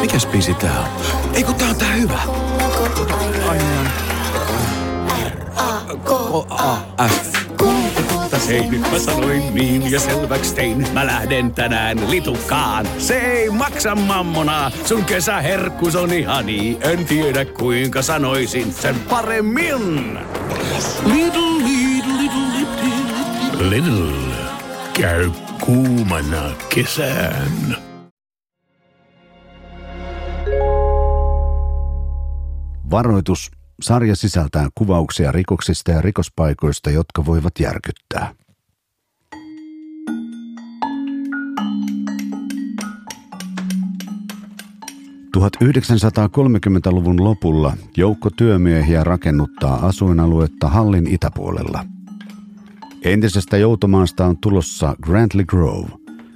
Mikäs biisi tää on? Ei kun tää on tää hyvä. Ai niin. R-A-K-A-F. Hei, nyt mä sanoin niin ja selväks tein. Mä lähden tänään litukaan. Se ei maksa mammona. Sun kesäherkkus on ihani. En tiedä kuinka sanoisin sen paremmin. Little, little, little, little. Little. Käy kuumana kesään. Varoitus. Sarja sisältää kuvauksia rikoksista ja rikospaikoista, jotka voivat järkyttää. ...1930-luvun lopulla joukko työmiehiä rakennuttaa asuinaluetta Hallin itäpuolella. Entisestä joutomaasta on tulossa Grantley Grove,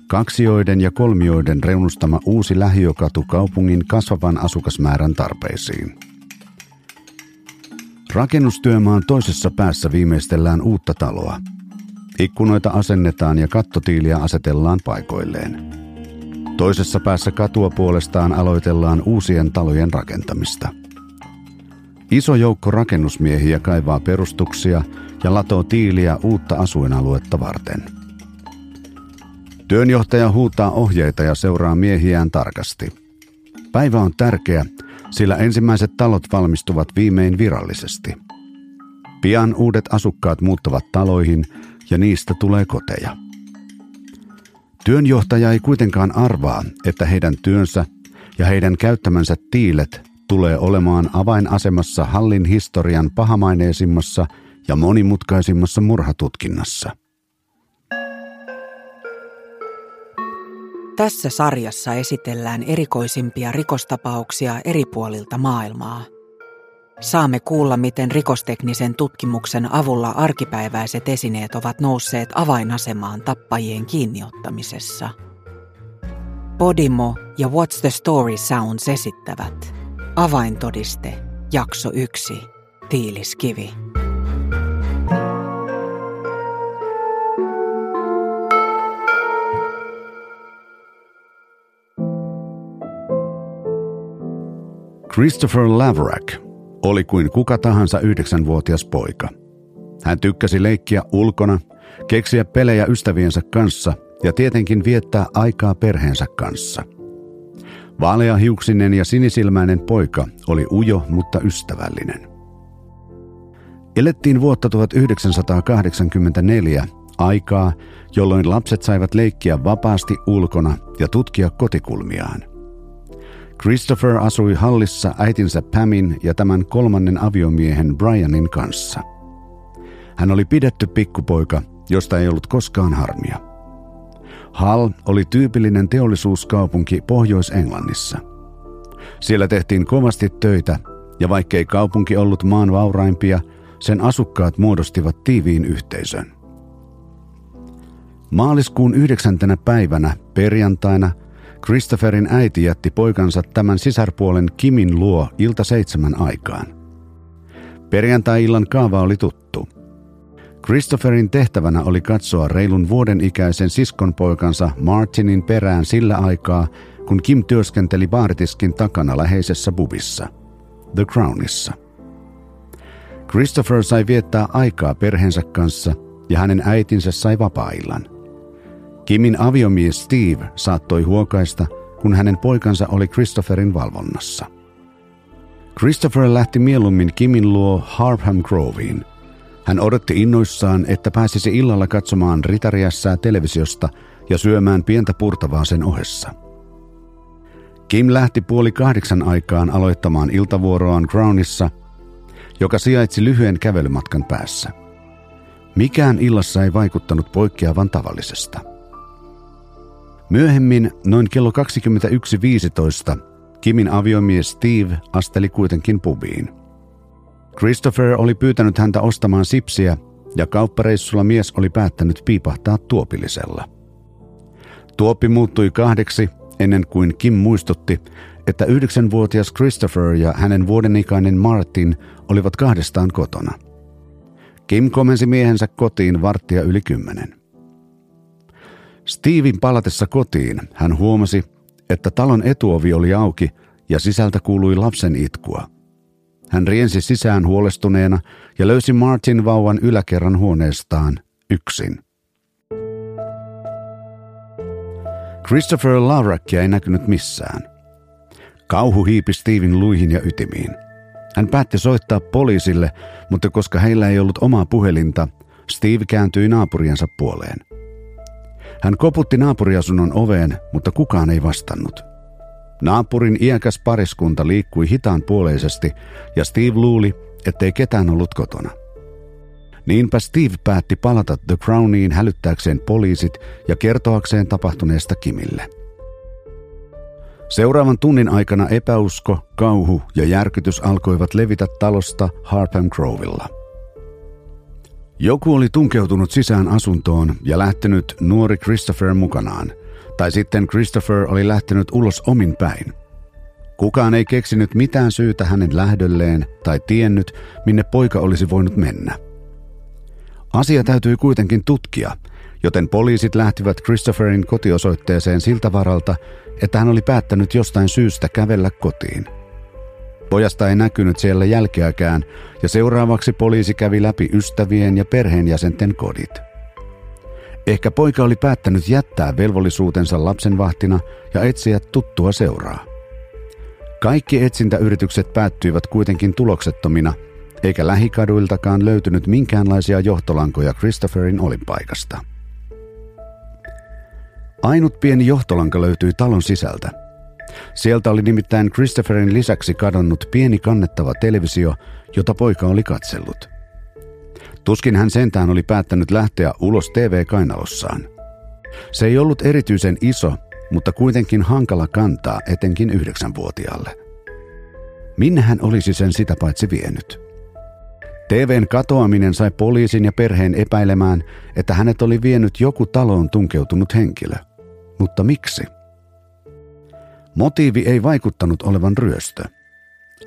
kaksioiden ja kolmioiden reunustama uusi lähiökatu kaupungin kasvavan asukasmäärän tarpeisiin. Rakennustyömaan toisessa päässä viimeistellään uutta taloa. Ikkunoita asennetaan ja kattotiiliä asetellaan paikoilleen. Toisessa päässä katua puolestaan aloitellaan uusien talojen rakentamista. Iso joukko rakennusmiehiä kaivaa perustuksia ja latoo tiiliä uutta asuinaluetta varten. Työnjohtaja huutaa ohjeita ja seuraa miehiään tarkasti. Päivä on tärkeä, sillä ensimmäiset talot valmistuvat viimein virallisesti. Pian uudet asukkaat muuttavat taloihin ja niistä tulee koteja. Työnjohtaja ei kuitenkaan arvaa, että heidän työnsä ja heidän käyttämänsä tiilet tulee olemaan avainasemassa hallin historian pahamaineisimmassa ja monimutkaisimmassa murhatutkinnassa. Tässä sarjassa esitellään erikoisimpia rikostapauksia eri puolilta maailmaa. Saamme kuulla, miten rikosteknisen tutkimuksen avulla arkipäiväiset esineet ovat nousseet avainasemaan tappajien kiinniottamisessa. Podimo ja What's the Story Sounds esittävät Avaintodiste, jakso 1, Tiiliskivi. Christopher Laverack oli kuin kuka tahansa yhdeksänvuotias poika. Hän tykkäsi leikkiä ulkona, keksiä pelejä ystäviensä kanssa ja tietenkin viettää aikaa perheensä kanssa. Vaaleahiuksinen ja sinisilmäinen poika oli ujo, mutta ystävällinen. Elettiin vuotta 1984, aikaa, jolloin lapset saivat leikkiä vapaasti ulkona ja tutkia kotikulmiaan. Christopher asui hallissa äitinsä Pamin ja tämän kolmannen aviomiehen Brianin kanssa. Hän oli pidetty pikkupoika, josta ei ollut koskaan harmia. Hull oli tyypillinen teollisuuskaupunki Pohjois-Englannissa. Siellä tehtiin kovasti töitä, ja vaikkei kaupunki ollut maan vauraimpia, sen asukkaat muodostivat tiiviin yhteisön. Maaliskuun yhdeksäntenä päivänä, perjantaina, Christopherin äiti jätti poikansa tämän sisarpuolen Kimin luo ilta seitsemän aikaan. Perjantai-illan kaava oli tuttu. Christopherin tehtävänä oli katsoa reilun vuoden ikäisen siskonpoikansa Martinin perään sillä aikaa, kun Kim työskenteli baaritiskin takana läheisessä bubissa, The Crownissa. Christopher sai viettää aikaa perheensä kanssa ja hänen äitinsä sai vapaa-illan. Kimin aviomies Steve saattoi huokaista, kun hänen poikansa oli Christopherin valvonnassa. Christopher lähti mieluummin Kimin luo Harpham Groveen. Hän odotti innoissaan, että pääsisi illalla katsomaan ritariässää televisiosta ja syömään pientä purtavaa sen ohessa. Kim lähti puoli kahdeksan aikaan aloittamaan iltavuoroaan Crownissa, joka sijaitsi lyhyen kävelymatkan päässä. Mikään illassa ei vaikuttanut poikkeavan tavallisesta – Myöhemmin, noin kello 21.15, Kimin aviomies Steve asteli kuitenkin pubiin. Christopher oli pyytänyt häntä ostamaan sipsiä ja kauppareissulla mies oli päättänyt piipahtaa tuopillisella. Tuoppi muuttui kahdeksi ennen kuin Kim muistutti, että yhdeksänvuotias Christopher ja hänen vuodenikäinen Martin olivat kahdestaan kotona. Kim komensi miehensä kotiin varttia yli kymmenen. Steven palatessa kotiin hän huomasi, että talon etuovi oli auki ja sisältä kuului lapsen itkua. Hän riensi sisään huolestuneena ja löysi Martin vauvan yläkerran huoneestaan yksin. Christopher Lavrackia ei näkynyt missään. Kauhu hiipi Steven luihin ja ytimiin. Hän päätti soittaa poliisille, mutta koska heillä ei ollut omaa puhelinta, Steve kääntyi naapuriensa puoleen. Hän koputti naapuriasunnon oveen, mutta kukaan ei vastannut. Naapurin iäkäs pariskunta liikkui hitaan puoleisesti ja Steve luuli, ettei ketään ollut kotona. Niinpä Steve päätti palata The Crowniin hälyttääkseen poliisit ja kertoakseen tapahtuneesta Kimille. Seuraavan tunnin aikana epäusko, kauhu ja järkytys alkoivat levitä talosta Harpham Grovilla. Joku oli tunkeutunut sisään asuntoon ja lähtenyt nuori Christopher mukanaan, tai sitten Christopher oli lähtenyt ulos omin päin. Kukaan ei keksinyt mitään syytä hänen lähdölleen tai tiennyt, minne poika olisi voinut mennä. Asia täytyi kuitenkin tutkia, joten poliisit lähtivät Christopherin kotiosoitteeseen siltä varalta, että hän oli päättänyt jostain syystä kävellä kotiin. Pojasta ei näkynyt siellä jälkeäkään, ja seuraavaksi poliisi kävi läpi ystävien ja perheenjäsenten kodit. Ehkä poika oli päättänyt jättää velvollisuutensa lapsenvahtina ja etsiä tuttua seuraa. Kaikki etsintäyritykset päättyivät kuitenkin tuloksettomina, eikä lähikaduiltakaan löytynyt minkäänlaisia johtolankoja Christopherin olinpaikasta. Ainut pieni johtolanka löytyi talon sisältä. Sieltä oli nimittäin Christopherin lisäksi kadonnut pieni kannettava televisio, jota poika oli katsellut. Tuskin hän sentään oli päättänyt lähteä ulos TV-kainalossaan. Se ei ollut erityisen iso, mutta kuitenkin hankala kantaa etenkin yhdeksänvuotiaalle. Minne hän olisi sen sitä paitsi vienyt? TVn katoaminen sai poliisin ja perheen epäilemään, että hänet oli vienyt joku taloon tunkeutunut henkilö – mutta miksi? Motiivi ei vaikuttanut olevan ryöstö.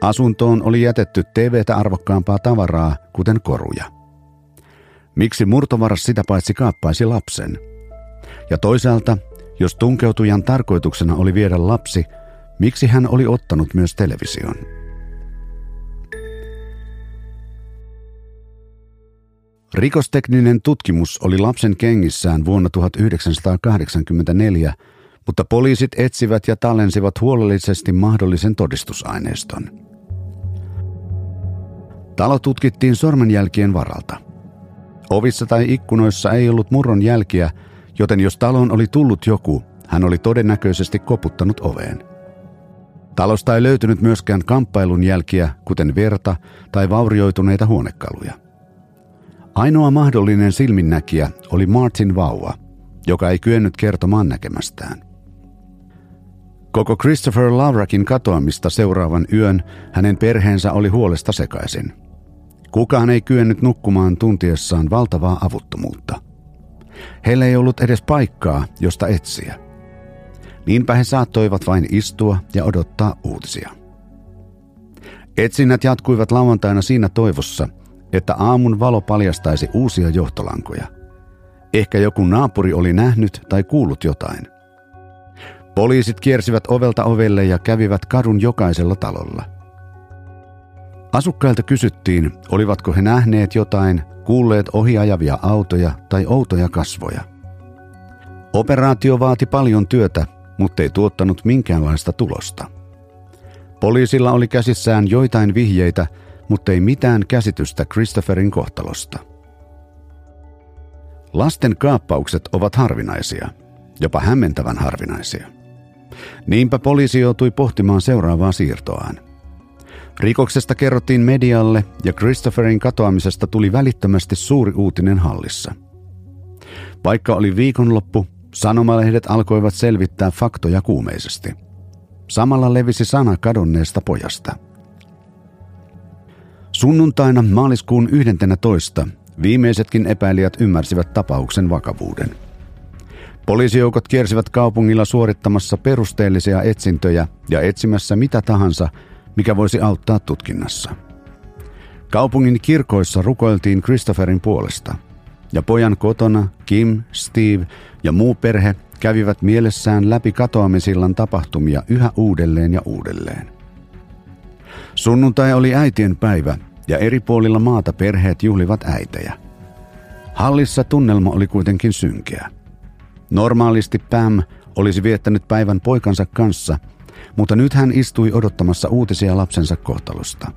Asuntoon oli jätetty TVtä arvokkaampaa tavaraa, kuten koruja. Miksi murtovaras sitä paitsi kaappaisi lapsen? Ja toisaalta, jos tunkeutujan tarkoituksena oli viedä lapsi, miksi hän oli ottanut myös television? Rikostekninen tutkimus oli lapsen kengissään vuonna 1984, mutta poliisit etsivät ja tallensivat huolellisesti mahdollisen todistusaineiston. Talo tutkittiin sormenjälkien varalta. Ovissa tai ikkunoissa ei ollut murron jälkiä, joten jos taloon oli tullut joku, hän oli todennäköisesti koputtanut oveen. Talosta ei löytynyt myöskään kamppailun jälkiä, kuten verta tai vaurioituneita huonekaluja. Ainoa mahdollinen silminnäkijä oli Martin vauva, joka ei kyennyt kertomaan näkemästään. Koko Christopher Lavrakin katoamista seuraavan yön hänen perheensä oli huolesta sekaisin. Kukaan ei kyennyt nukkumaan tuntiessaan valtavaa avuttomuutta. Heillä ei ollut edes paikkaa, josta etsiä. Niinpä he saattoivat vain istua ja odottaa uutisia. Etsinnät jatkuivat lauantaina siinä toivossa – että aamun valo paljastaisi uusia johtolankoja. Ehkä joku naapuri oli nähnyt tai kuullut jotain. Poliisit kiersivät ovelta ovelle ja kävivät kadun jokaisella talolla. Asukkailta kysyttiin, olivatko he nähneet jotain, kuulleet ohiajavia autoja tai outoja kasvoja. Operaatio vaati paljon työtä, mutta ei tuottanut minkäänlaista tulosta. Poliisilla oli käsissään joitain vihjeitä – mutta ei mitään käsitystä Christopherin kohtalosta. Lasten kaappaukset ovat harvinaisia, jopa hämmentävän harvinaisia. Niinpä poliisi joutui pohtimaan seuraavaa siirtoaan. Rikoksesta kerrottiin medialle ja Christopherin katoamisesta tuli välittömästi suuri uutinen hallissa. Vaikka oli viikonloppu, sanomalehdet alkoivat selvittää faktoja kuumeisesti. Samalla levisi sana kadonneesta pojasta – Sunnuntaina maaliskuun 11. viimeisetkin epäilijät ymmärsivät tapauksen vakavuuden. Poliisijoukot kiersivät kaupungilla suorittamassa perusteellisia etsintöjä ja etsimässä mitä tahansa, mikä voisi auttaa tutkinnassa. Kaupungin kirkoissa rukoiltiin Christopherin puolesta, ja pojan kotona Kim, Steve ja muu perhe kävivät mielessään läpi katoamisillan tapahtumia yhä uudelleen ja uudelleen. Sunnuntai oli äitien päivä ja eri puolilla maata perheet juhlivat äitejä. Hallissa tunnelma oli kuitenkin synkeä. Normaalisti Pam olisi viettänyt päivän poikansa kanssa, mutta nyt hän istui odottamassa uutisia lapsensa kohtalosta.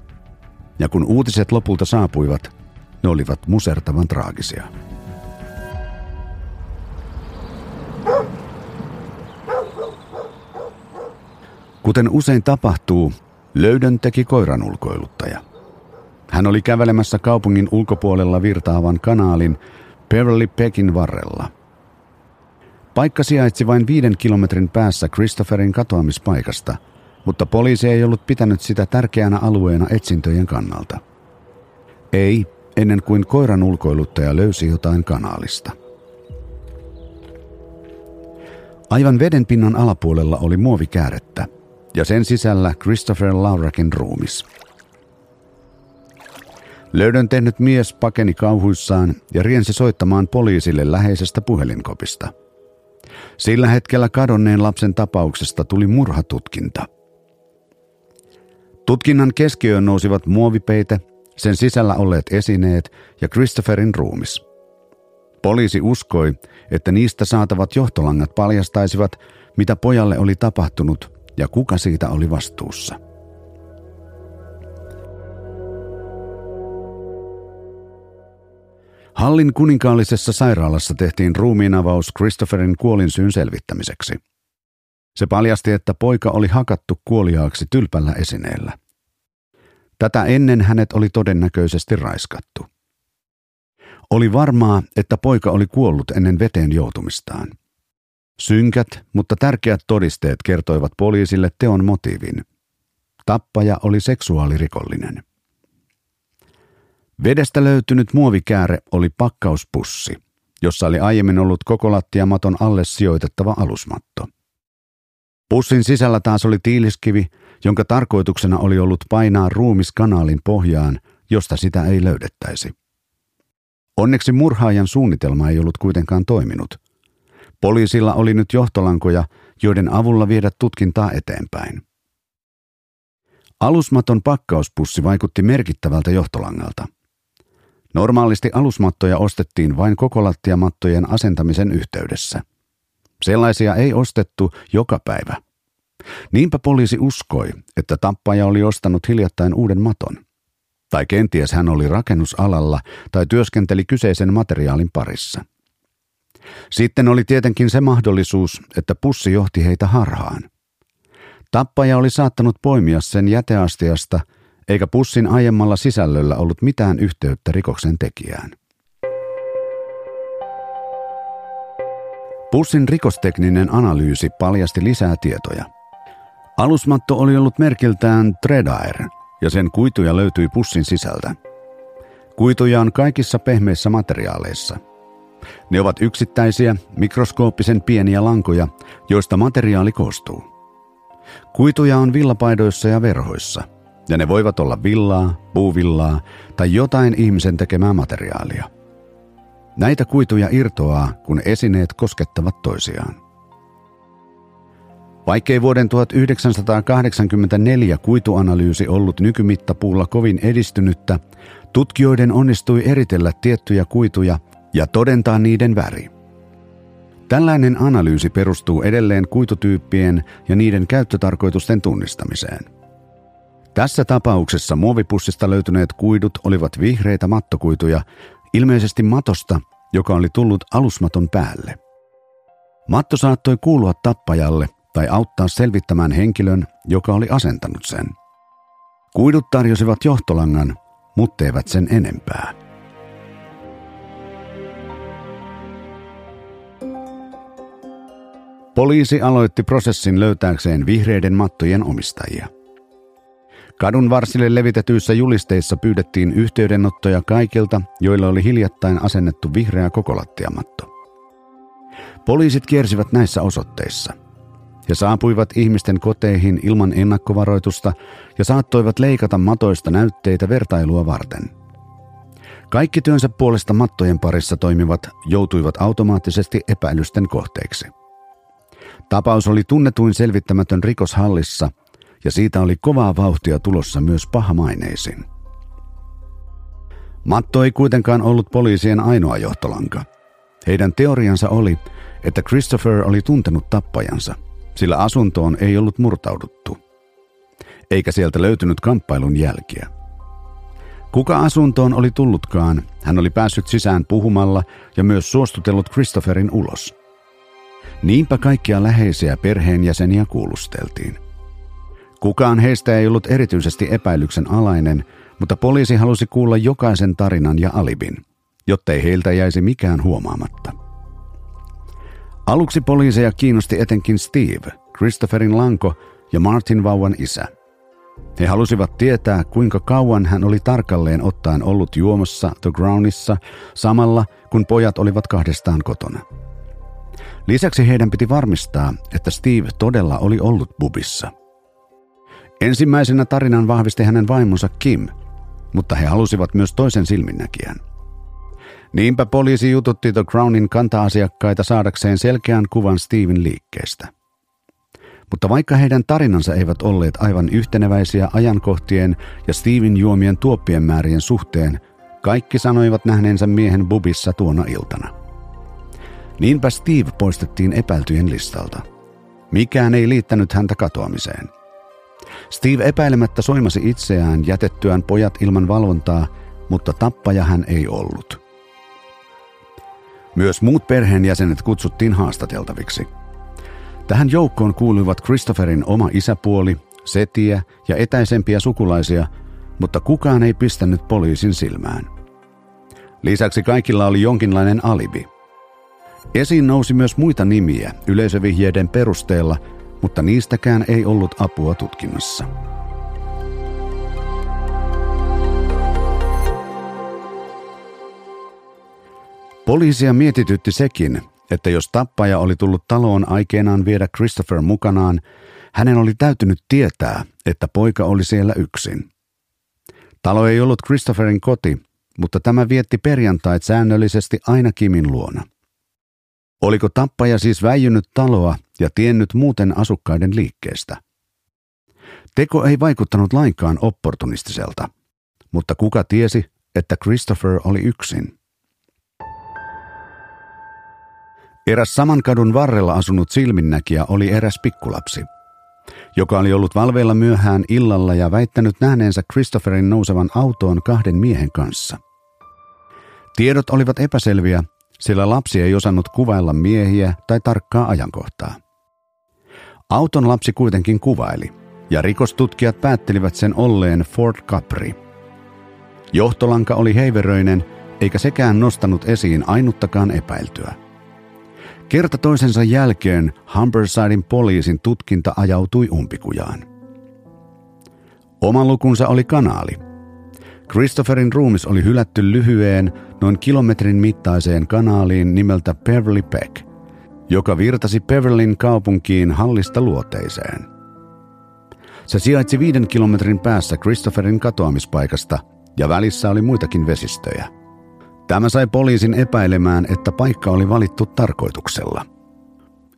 Ja kun uutiset lopulta saapuivat, ne olivat musertavan traagisia. Kuten usein tapahtuu, löydön teki koiran ulkoiluttaja. Hän oli kävelemässä kaupungin ulkopuolella virtaavan kanaalin Beverly Peckin varrella. Paikka sijaitsi vain viiden kilometrin päässä Christopherin katoamispaikasta, mutta poliisi ei ollut pitänyt sitä tärkeänä alueena etsintöjen kannalta. Ei, ennen kuin koiran ulkoiluttaja löysi jotain kanaalista. Aivan vedenpinnan alapuolella oli muovikäärettä, ja sen sisällä Christopher Laurakin ruumis. Löydön tehnyt mies pakeni kauhuissaan ja riensi soittamaan poliisille läheisestä puhelinkopista. Sillä hetkellä kadonneen lapsen tapauksesta tuli murhatutkinta. Tutkinnan keskiöön nousivat muovipeite, sen sisällä olleet esineet ja Christopherin ruumis. Poliisi uskoi, että niistä saatavat johtolangat paljastaisivat, mitä pojalle oli tapahtunut ja kuka siitä oli vastuussa. Hallin kuninkaallisessa sairaalassa tehtiin ruumiinavaus Christopherin kuolinsyyn selvittämiseksi. Se paljasti, että poika oli hakattu kuoliaaksi tylpällä esineellä. Tätä ennen hänet oli todennäköisesti raiskattu. Oli varmaa, että poika oli kuollut ennen veteen joutumistaan. Synkät, mutta tärkeät todisteet kertoivat poliisille teon motiivin. Tappaja oli seksuaalirikollinen. Vedestä löytynyt muovikääre oli pakkauspussi, jossa oli aiemmin ollut koko lattiamaton alle sijoitettava alusmatto. Pussin sisällä taas oli tiiliskivi, jonka tarkoituksena oli ollut painaa ruumis kanaalin pohjaan, josta sitä ei löydettäisi. Onneksi murhaajan suunnitelma ei ollut kuitenkaan toiminut – Poliisilla oli nyt johtolankoja, joiden avulla viedä tutkintaa eteenpäin. Alusmaton pakkauspussi vaikutti merkittävältä johtolangalta. Normaalisti alusmattoja ostettiin vain kokolattiamattojen asentamisen yhteydessä. Sellaisia ei ostettu joka päivä. Niinpä poliisi uskoi, että tappaja oli ostanut hiljattain uuden maton. Tai kenties hän oli rakennusalalla tai työskenteli kyseisen materiaalin parissa – sitten oli tietenkin se mahdollisuus, että pussi johti heitä harhaan. Tappaja oli saattanut poimia sen jäteastiasta, eikä pussin aiemmalla sisällöllä ollut mitään yhteyttä rikoksen tekijään. Pussin rikostekninen analyysi paljasti lisää tietoja. Alusmatto oli ollut merkiltään Tredair, ja sen kuituja löytyi pussin sisältä. Kuituja on kaikissa pehmeissä materiaaleissa – ne ovat yksittäisiä, mikroskooppisen pieniä lankoja, joista materiaali koostuu. Kuituja on villapaidoissa ja verhoissa, ja ne voivat olla villaa, puuvillaa tai jotain ihmisen tekemää materiaalia. Näitä kuituja irtoaa, kun esineet koskettavat toisiaan. Vaikkei vuoden 1984 kuituanalyysi ollut nykymittapuulla kovin edistynyttä, tutkijoiden onnistui eritellä tiettyjä kuituja ja todentaa niiden väri. Tällainen analyysi perustuu edelleen kuitutyyppien ja niiden käyttötarkoitusten tunnistamiseen. Tässä tapauksessa muovipussista löytyneet kuidut olivat vihreitä mattokuituja, ilmeisesti matosta, joka oli tullut alusmaton päälle. Matto saattoi kuulua tappajalle tai auttaa selvittämään henkilön, joka oli asentanut sen. Kuidut tarjosivat johtolangan, mutta eivät sen enempää. Poliisi aloitti prosessin löytääkseen vihreiden mattojen omistajia. Kadun varsille levitetyissä julisteissa pyydettiin yhteydenottoja kaikilta, joilla oli hiljattain asennettu vihreä kokolattiamatto. Poliisit kiersivät näissä osoitteissa. He saapuivat ihmisten koteihin ilman ennakkovaroitusta ja saattoivat leikata matoista näytteitä vertailua varten. Kaikki työnsä puolesta mattojen parissa toimivat joutuivat automaattisesti epäilysten kohteeksi. Tapaus oli tunnetuin selvittämätön rikoshallissa ja siitä oli kovaa vauhtia tulossa myös pahamaineisin. Matto ei kuitenkaan ollut poliisien ainoa johtolanka. Heidän teoriansa oli, että Christopher oli tuntenut tappajansa, sillä asuntoon ei ollut murtauduttu. Eikä sieltä löytynyt kamppailun jälkiä. Kuka asuntoon oli tullutkaan, hän oli päässyt sisään puhumalla ja myös suostutellut Christopherin ulos. Niinpä kaikkia läheisiä perheenjäseniä kuulusteltiin. Kukaan heistä ei ollut erityisesti epäilyksen alainen, mutta poliisi halusi kuulla jokaisen tarinan ja alibin, jottei heiltä jäisi mikään huomaamatta. Aluksi poliiseja kiinnosti etenkin Steve, Christopherin lanko ja Martin vauvan isä. He halusivat tietää, kuinka kauan hän oli tarkalleen ottaen ollut juomassa The Groundissa samalla, kun pojat olivat kahdestaan kotona. Lisäksi heidän piti varmistaa, että Steve todella oli ollut bubissa. Ensimmäisenä tarinan vahvisti hänen vaimonsa Kim, mutta he halusivat myös toisen silminnäkijän. Niinpä poliisi jututti The Crownin kanta-asiakkaita saadakseen selkeän kuvan Steven liikkeestä. Mutta vaikka heidän tarinansa eivät olleet aivan yhteneväisiä ajankohtien ja Steven juomien tuoppien määrien suhteen, kaikki sanoivat nähneensä miehen bubissa tuona iltana. Niinpä Steve poistettiin epäiltyjen listalta. Mikään ei liittänyt häntä katoamiseen. Steve epäilemättä soimasi itseään jätettyään pojat ilman valvontaa, mutta tappaja hän ei ollut. Myös muut perheenjäsenet kutsuttiin haastateltaviksi. Tähän joukkoon kuuluivat Christopherin oma isäpuoli, setiä ja etäisempiä sukulaisia, mutta kukaan ei pistänyt poliisin silmään. Lisäksi kaikilla oli jonkinlainen alibi. Esiin nousi myös muita nimiä yleisövihjeiden perusteella, mutta niistäkään ei ollut apua tutkinnassa. Poliisia mietitytti sekin, että jos tappaja oli tullut taloon aikeenaan viedä Christopher mukanaan, hänen oli täytynyt tietää, että poika oli siellä yksin. Talo ei ollut Christopherin koti, mutta tämä vietti perjantait säännöllisesti aina Kimin luona. Oliko tappaja siis väijynyt taloa ja tiennyt muuten asukkaiden liikkeestä? Teko ei vaikuttanut lainkaan opportunistiselta, mutta kuka tiesi, että Christopher oli yksin? Eräs saman kadun varrella asunut silminnäkijä oli eräs pikkulapsi, joka oli ollut valveilla myöhään illalla ja väittänyt nähneensä Christopherin nousevan autoon kahden miehen kanssa. Tiedot olivat epäselviä, sillä lapsi ei osannut kuvailla miehiä tai tarkkaa ajankohtaa. Auton lapsi kuitenkin kuvaili, ja rikostutkijat päättelivät sen olleen Ford Capri. Johtolanka oli heiveröinen, eikä sekään nostanut esiin ainuttakaan epäiltyä. Kerta toisensa jälkeen Humbersidein poliisin tutkinta ajautui umpikujaan. Oma lukunsa oli kanaali. Christopherin ruumis oli hylätty lyhyeen, noin kilometrin mittaiseen kanaaliin nimeltä Beverly Peck, joka virtasi Beverlyn kaupunkiin hallista luoteiseen. Se sijaitsi viiden kilometrin päässä Christopherin katoamispaikasta ja välissä oli muitakin vesistöjä – Tämä sai poliisin epäilemään, että paikka oli valittu tarkoituksella.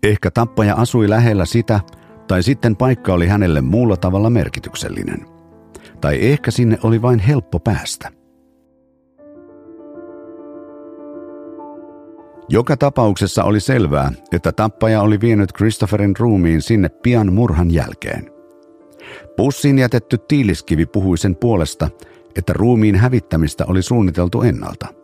Ehkä tappaja asui lähellä sitä, tai sitten paikka oli hänelle muulla tavalla merkityksellinen. Tai ehkä sinne oli vain helppo päästä. Joka tapauksessa oli selvää, että tappaja oli vienyt Christopherin ruumiin sinne pian murhan jälkeen. Pussiin jätetty tiiliskivi puhui sen puolesta, että ruumiin hävittämistä oli suunniteltu ennalta –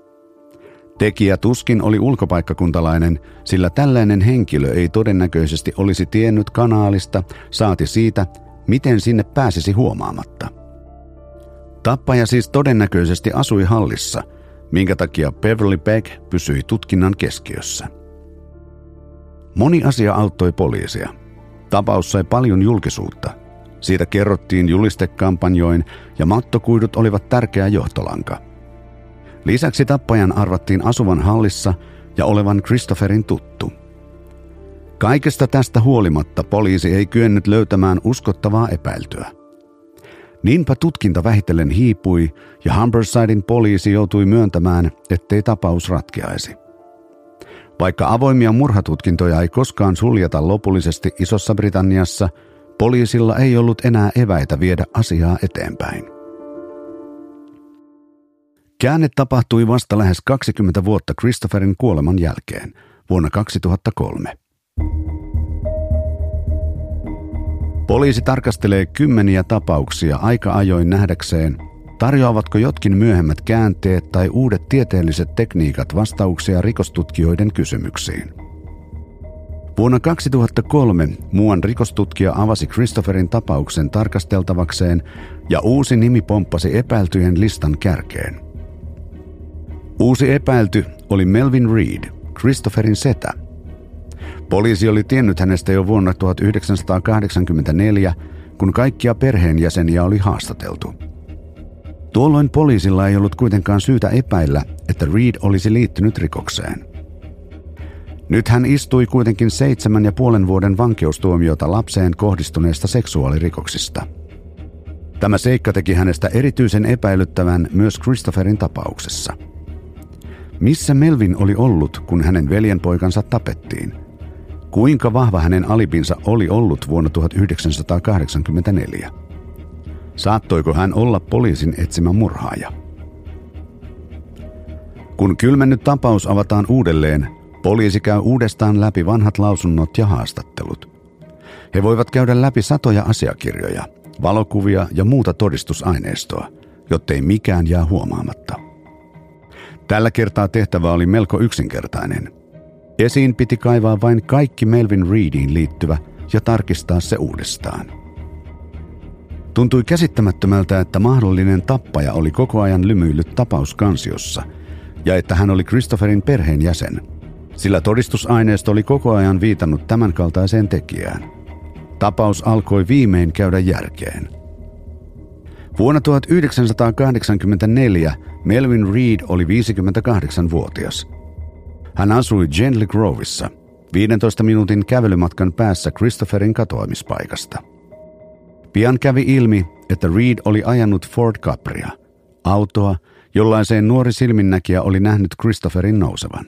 Tekijä tuskin oli ulkopaikkakuntalainen, sillä tällainen henkilö ei todennäköisesti olisi tiennyt kanaalista, saati siitä, miten sinne pääsisi huomaamatta. Tappaja siis todennäköisesti asui hallissa, minkä takia Beverly Beck pysyi tutkinnan keskiössä. Moni asia auttoi poliisia. Tapaus sai paljon julkisuutta. Siitä kerrottiin julistekampanjoin ja mattokuidut olivat tärkeä johtolanka – Lisäksi tappajan arvattiin asuvan hallissa ja olevan Christopherin tuttu. Kaikesta tästä huolimatta poliisi ei kyennyt löytämään uskottavaa epäiltyä. Niinpä tutkinta vähitellen hiipui ja Humbersidein poliisi joutui myöntämään, ettei tapaus ratkeaisi. Vaikka avoimia murhatutkintoja ei koskaan suljeta lopullisesti Isossa Britanniassa, poliisilla ei ollut enää eväitä viedä asiaa eteenpäin. Käänne tapahtui vasta lähes 20 vuotta Christopherin kuoleman jälkeen, vuonna 2003. Poliisi tarkastelee kymmeniä tapauksia aika ajoin nähdäkseen, tarjoavatko jotkin myöhemmät käänteet tai uudet tieteelliset tekniikat vastauksia rikostutkijoiden kysymyksiin. Vuonna 2003 muuan rikostutkija avasi Christopherin tapauksen tarkasteltavakseen ja uusi nimi pomppasi epäiltyjen listan kärkeen. Uusi epäilty oli Melvin Reed, Christopherin setä – Poliisi oli tiennyt hänestä jo vuonna 1984, kun kaikkia perheenjäseniä oli haastateltu. Tuolloin poliisilla ei ollut kuitenkaan syytä epäillä, että Reed olisi liittynyt rikokseen. Nyt hän istui kuitenkin seitsemän ja puolen vuoden vankeustuomiota lapseen kohdistuneesta seksuaalirikoksista. Tämä seikka teki hänestä erityisen epäilyttävän myös Christopherin tapauksessa. Missä Melvin oli ollut, kun hänen veljenpoikansa tapettiin – Kuinka vahva hänen alipinsa oli ollut vuonna 1984? Saattoiko hän olla poliisin etsimä murhaaja? Kun kylmennyt tapaus avataan uudelleen, poliisi käy uudestaan läpi vanhat lausunnot ja haastattelut. He voivat käydä läpi satoja asiakirjoja, valokuvia ja muuta todistusaineistoa, jottei mikään jää huomaamatta. Tällä kertaa tehtävä oli melko yksinkertainen – Esiin piti kaivaa vain kaikki Melvin Reediin liittyvä ja tarkistaa se uudestaan. Tuntui käsittämättömältä, että mahdollinen tappaja oli koko ajan lymyillyt tapauskansiossa ja että hän oli Christopherin perheen jäsen, sillä todistusaineisto oli koko ajan viitannut tämänkaltaiseen tekijään. Tapaus alkoi viimein käydä järkeen. Vuonna 1984 Melvin Reed oli 58-vuotias – hän asui Gently Grovissa, 15 minuutin kävelymatkan päässä Christopherin katoamispaikasta. Pian kävi ilmi, että Reed oli ajanut Ford Capria, autoa, jollaiseen nuori silminnäkijä oli nähnyt Christopherin nousevan.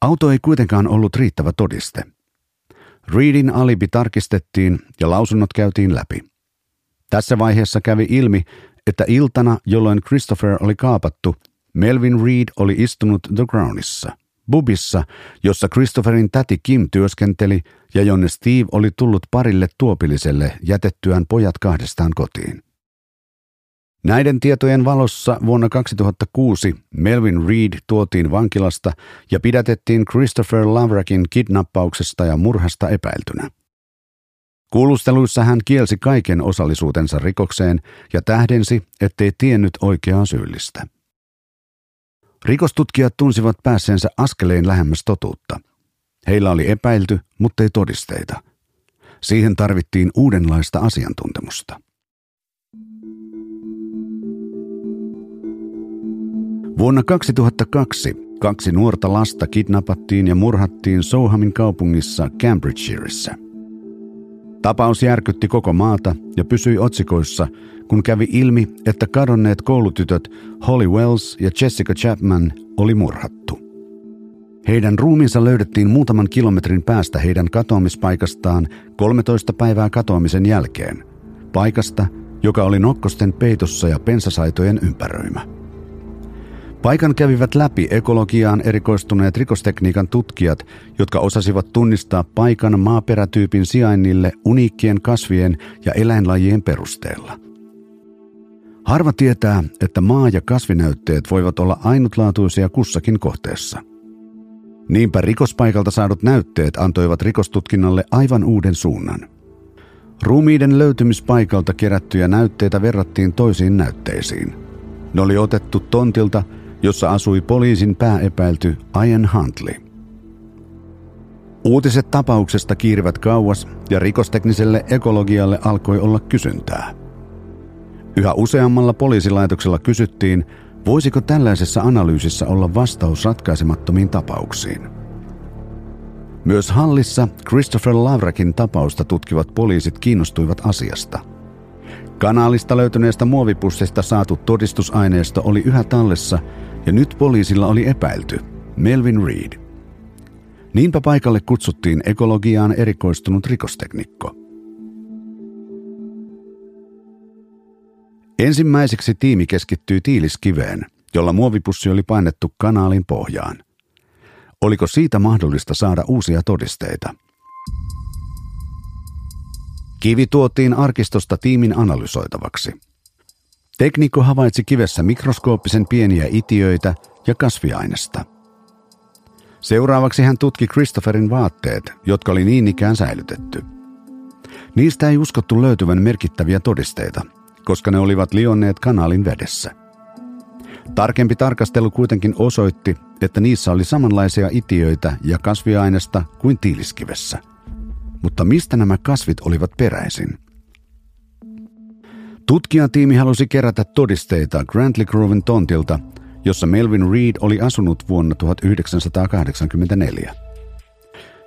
Auto ei kuitenkaan ollut riittävä todiste. Reedin alibi tarkistettiin ja lausunnot käytiin läpi. Tässä vaiheessa kävi ilmi, että iltana, jolloin Christopher oli kaapattu, Melvin Reed oli istunut The Crownissa, bubissa, jossa Christopherin täti Kim työskenteli ja jonne Steve oli tullut parille tuopilliselle jätettyään pojat kahdestaan kotiin. Näiden tietojen valossa vuonna 2006 Melvin Reed tuotiin vankilasta ja pidätettiin Christopher Lavrackin kidnappauksesta ja murhasta epäiltynä. Kuulusteluissa hän kielsi kaiken osallisuutensa rikokseen ja tähdensi, ettei tiennyt oikeaa syyllistä. Rikostutkijat tunsivat päässeensä askeleen lähemmäs totuutta. Heillä oli epäilty, mutta ei todisteita. Siihen tarvittiin uudenlaista asiantuntemusta. Vuonna 2002 kaksi nuorta lasta kidnappattiin ja murhattiin Sohamin kaupungissa Cambridgeshireissä. Tapaus järkytti koko maata ja pysyi otsikoissa – kun kävi ilmi, että kadonneet koulutytöt Holly Wells ja Jessica Chapman oli murhattu. Heidän ruumiinsa löydettiin muutaman kilometrin päästä heidän katoamispaikastaan 13 päivää katoamisen jälkeen. Paikasta, joka oli nokkosten peitossa ja pensasaitojen ympäröimä. Paikan kävivät läpi ekologiaan erikoistuneet rikostekniikan tutkijat, jotka osasivat tunnistaa paikan maaperätyypin sijainnille uniikkien kasvien ja eläinlajien perusteella – Harva tietää, että maa- ja kasvinäytteet voivat olla ainutlaatuisia kussakin kohteessa. Niinpä rikospaikalta saadut näytteet antoivat rikostutkinnalle aivan uuden suunnan. Ruumiiden löytymispaikalta kerättyjä näytteitä verrattiin toisiin näytteisiin. Ne oli otettu tontilta, jossa asui poliisin pääepäilty Ian Huntley. Uutiset tapauksesta kiirivät kauas ja rikostekniselle ekologialle alkoi olla kysyntää – Yhä useammalla poliisilaitoksella kysyttiin, voisiko tällaisessa analyysissä olla vastaus ratkaisemattomiin tapauksiin. Myös Hallissa Christopher Lavrakin tapausta tutkivat poliisit kiinnostuivat asiasta. Kanaalista löytyneestä muovipussista saatu todistusaineisto oli yhä tallessa ja nyt poliisilla oli epäilty, Melvin Reed. Niinpä paikalle kutsuttiin ekologiaan erikoistunut rikosteknikko. Ensimmäiseksi tiimi keskittyi tiiliskiveen, jolla muovipussi oli painettu kanaalin pohjaan. Oliko siitä mahdollista saada uusia todisteita? Kivi tuotiin arkistosta tiimin analysoitavaksi. Teknikko havaitsi kivessä mikroskooppisen pieniä itiöitä ja kasviainesta. Seuraavaksi hän tutki Christopherin vaatteet, jotka oli niin ikään säilytetty. Niistä ei uskottu löytyvän merkittäviä todisteita, koska ne olivat lionneet kanaalin vedessä. Tarkempi tarkastelu kuitenkin osoitti, että niissä oli samanlaisia itiöitä ja kasviainesta kuin tiiliskivessä – mutta mistä nämä kasvit olivat peräisin? Tutkijatiimi halusi kerätä todisteita Grantley Groven tontilta, jossa Melvin Reed oli asunut vuonna 1984.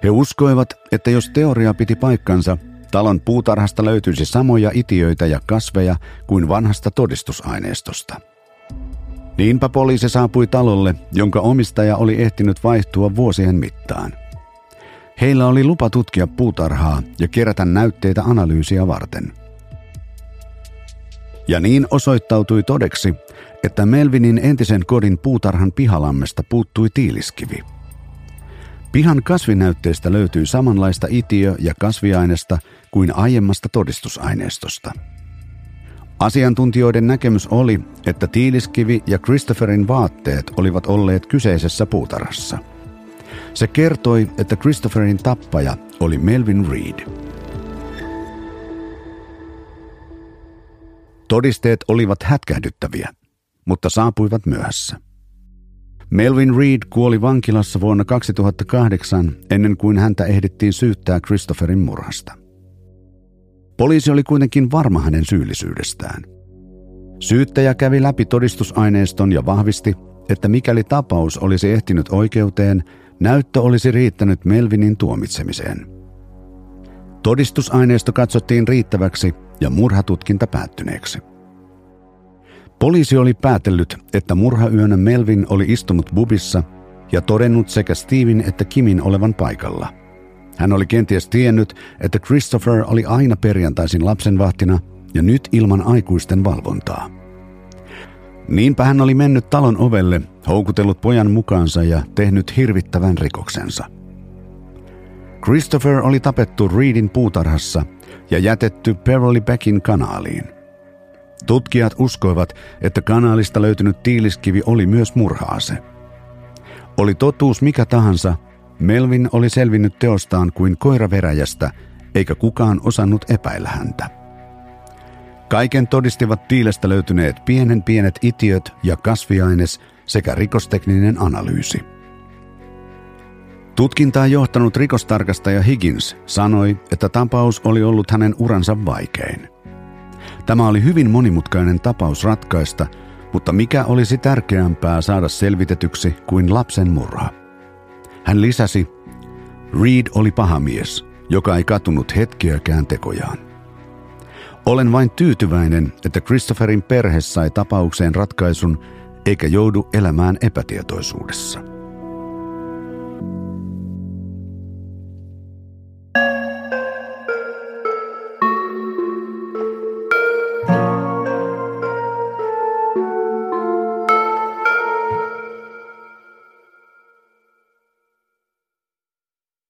He uskoivat, että jos teoria piti paikkansa, talon puutarhasta löytyisi samoja itiöitä ja kasveja kuin vanhasta todistusaineistosta. Niinpä poliisi saapui talolle, jonka omistaja oli ehtinyt vaihtua vuosien mittaan – Heillä oli lupa tutkia puutarhaa ja kerätä näytteitä analyysiä varten. Ja niin osoittautui todeksi, että Melvinin entisen kodin puutarhan pihalammesta puuttui tiiliskivi. Pihan kasvinäytteistä löytyi samanlaista itiö- ja kasviainesta kuin aiemmasta todistusaineistosta. Asiantuntijoiden näkemys oli, että tiiliskivi ja Christopherin vaatteet olivat olleet kyseisessä puutarhassa – se kertoi, että Christopherin tappaja oli Melvin Reed. Todisteet olivat hätkähdyttäviä, mutta saapuivat myöhässä. Melvin Reed kuoli vankilassa vuonna 2008 ennen kuin häntä ehdittiin syyttää Christopherin murhasta. Poliisi oli kuitenkin varma hänen syyllisyydestään. Syyttäjä kävi läpi todistusaineiston ja vahvisti, että mikäli tapaus olisi ehtinyt oikeuteen, Näyttö olisi riittänyt Melvinin tuomitsemiseen. Todistusaineisto katsottiin riittäväksi murhatutkinta päättyneeksi. Poliisi oli päätellyt, että murhayönä Melvin oli istunut bubissa ja todennut sekä Steven että Kimin olevan paikalla. Hän oli kenties tiennyt, että Christopher oli aina perjantaisin lapsenvahtina ja nyt ilman aikuisten valvontaa. Niinpä hän oli mennyt talon ovelle, houkutellut pojan mukaansa ja tehnyt hirvittävän rikoksensa. Christopher oli tapettu Reedin puutarhassa ja jätetty Beverly Beckin kanaaliin. Tutkijat uskoivat, että kanaalista löytynyt tiiliskivi oli myös murhaase. Oli totuus mikä tahansa, Melvin oli selvinnyt teostaan kuin koira veräjästä, eikä kukaan osannut epäillä häntä. Kaiken todistivat tiilestä löytyneet pienen pienet itiöt ja kasviaines sekä rikostekninen analyysi. Tutkintaa johtanut rikostarkastaja Higgins sanoi, että tapaus oli ollut hänen uransa vaikein. Tämä oli hyvin monimutkainen tapaus ratkaista, mutta mikä olisi tärkeämpää saada selvitetyksi kuin lapsen murha? Hän lisäsi, Reed oli paha mies, joka ei katunut hetkiäkään tekojaan. Olen vain tyytyväinen, että Christopherin perhe sai tapaukseen ratkaisun eikä joudu elämään epätietoisuudessa.